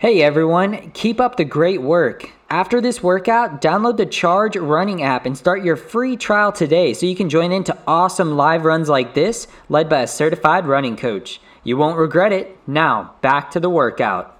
Hey everyone, keep up the great work. After this workout, download the Charge Running app and start your free trial today so you can join into awesome live runs like this led by a certified running coach. You won't regret it. Now, back to the workout.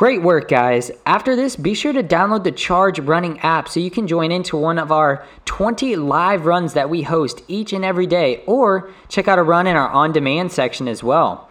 Great work, guys. After this, be sure to download the Charge Running app so you can join into one of our 20 live runs that we host each and every day, or check out a run in our on demand section as well.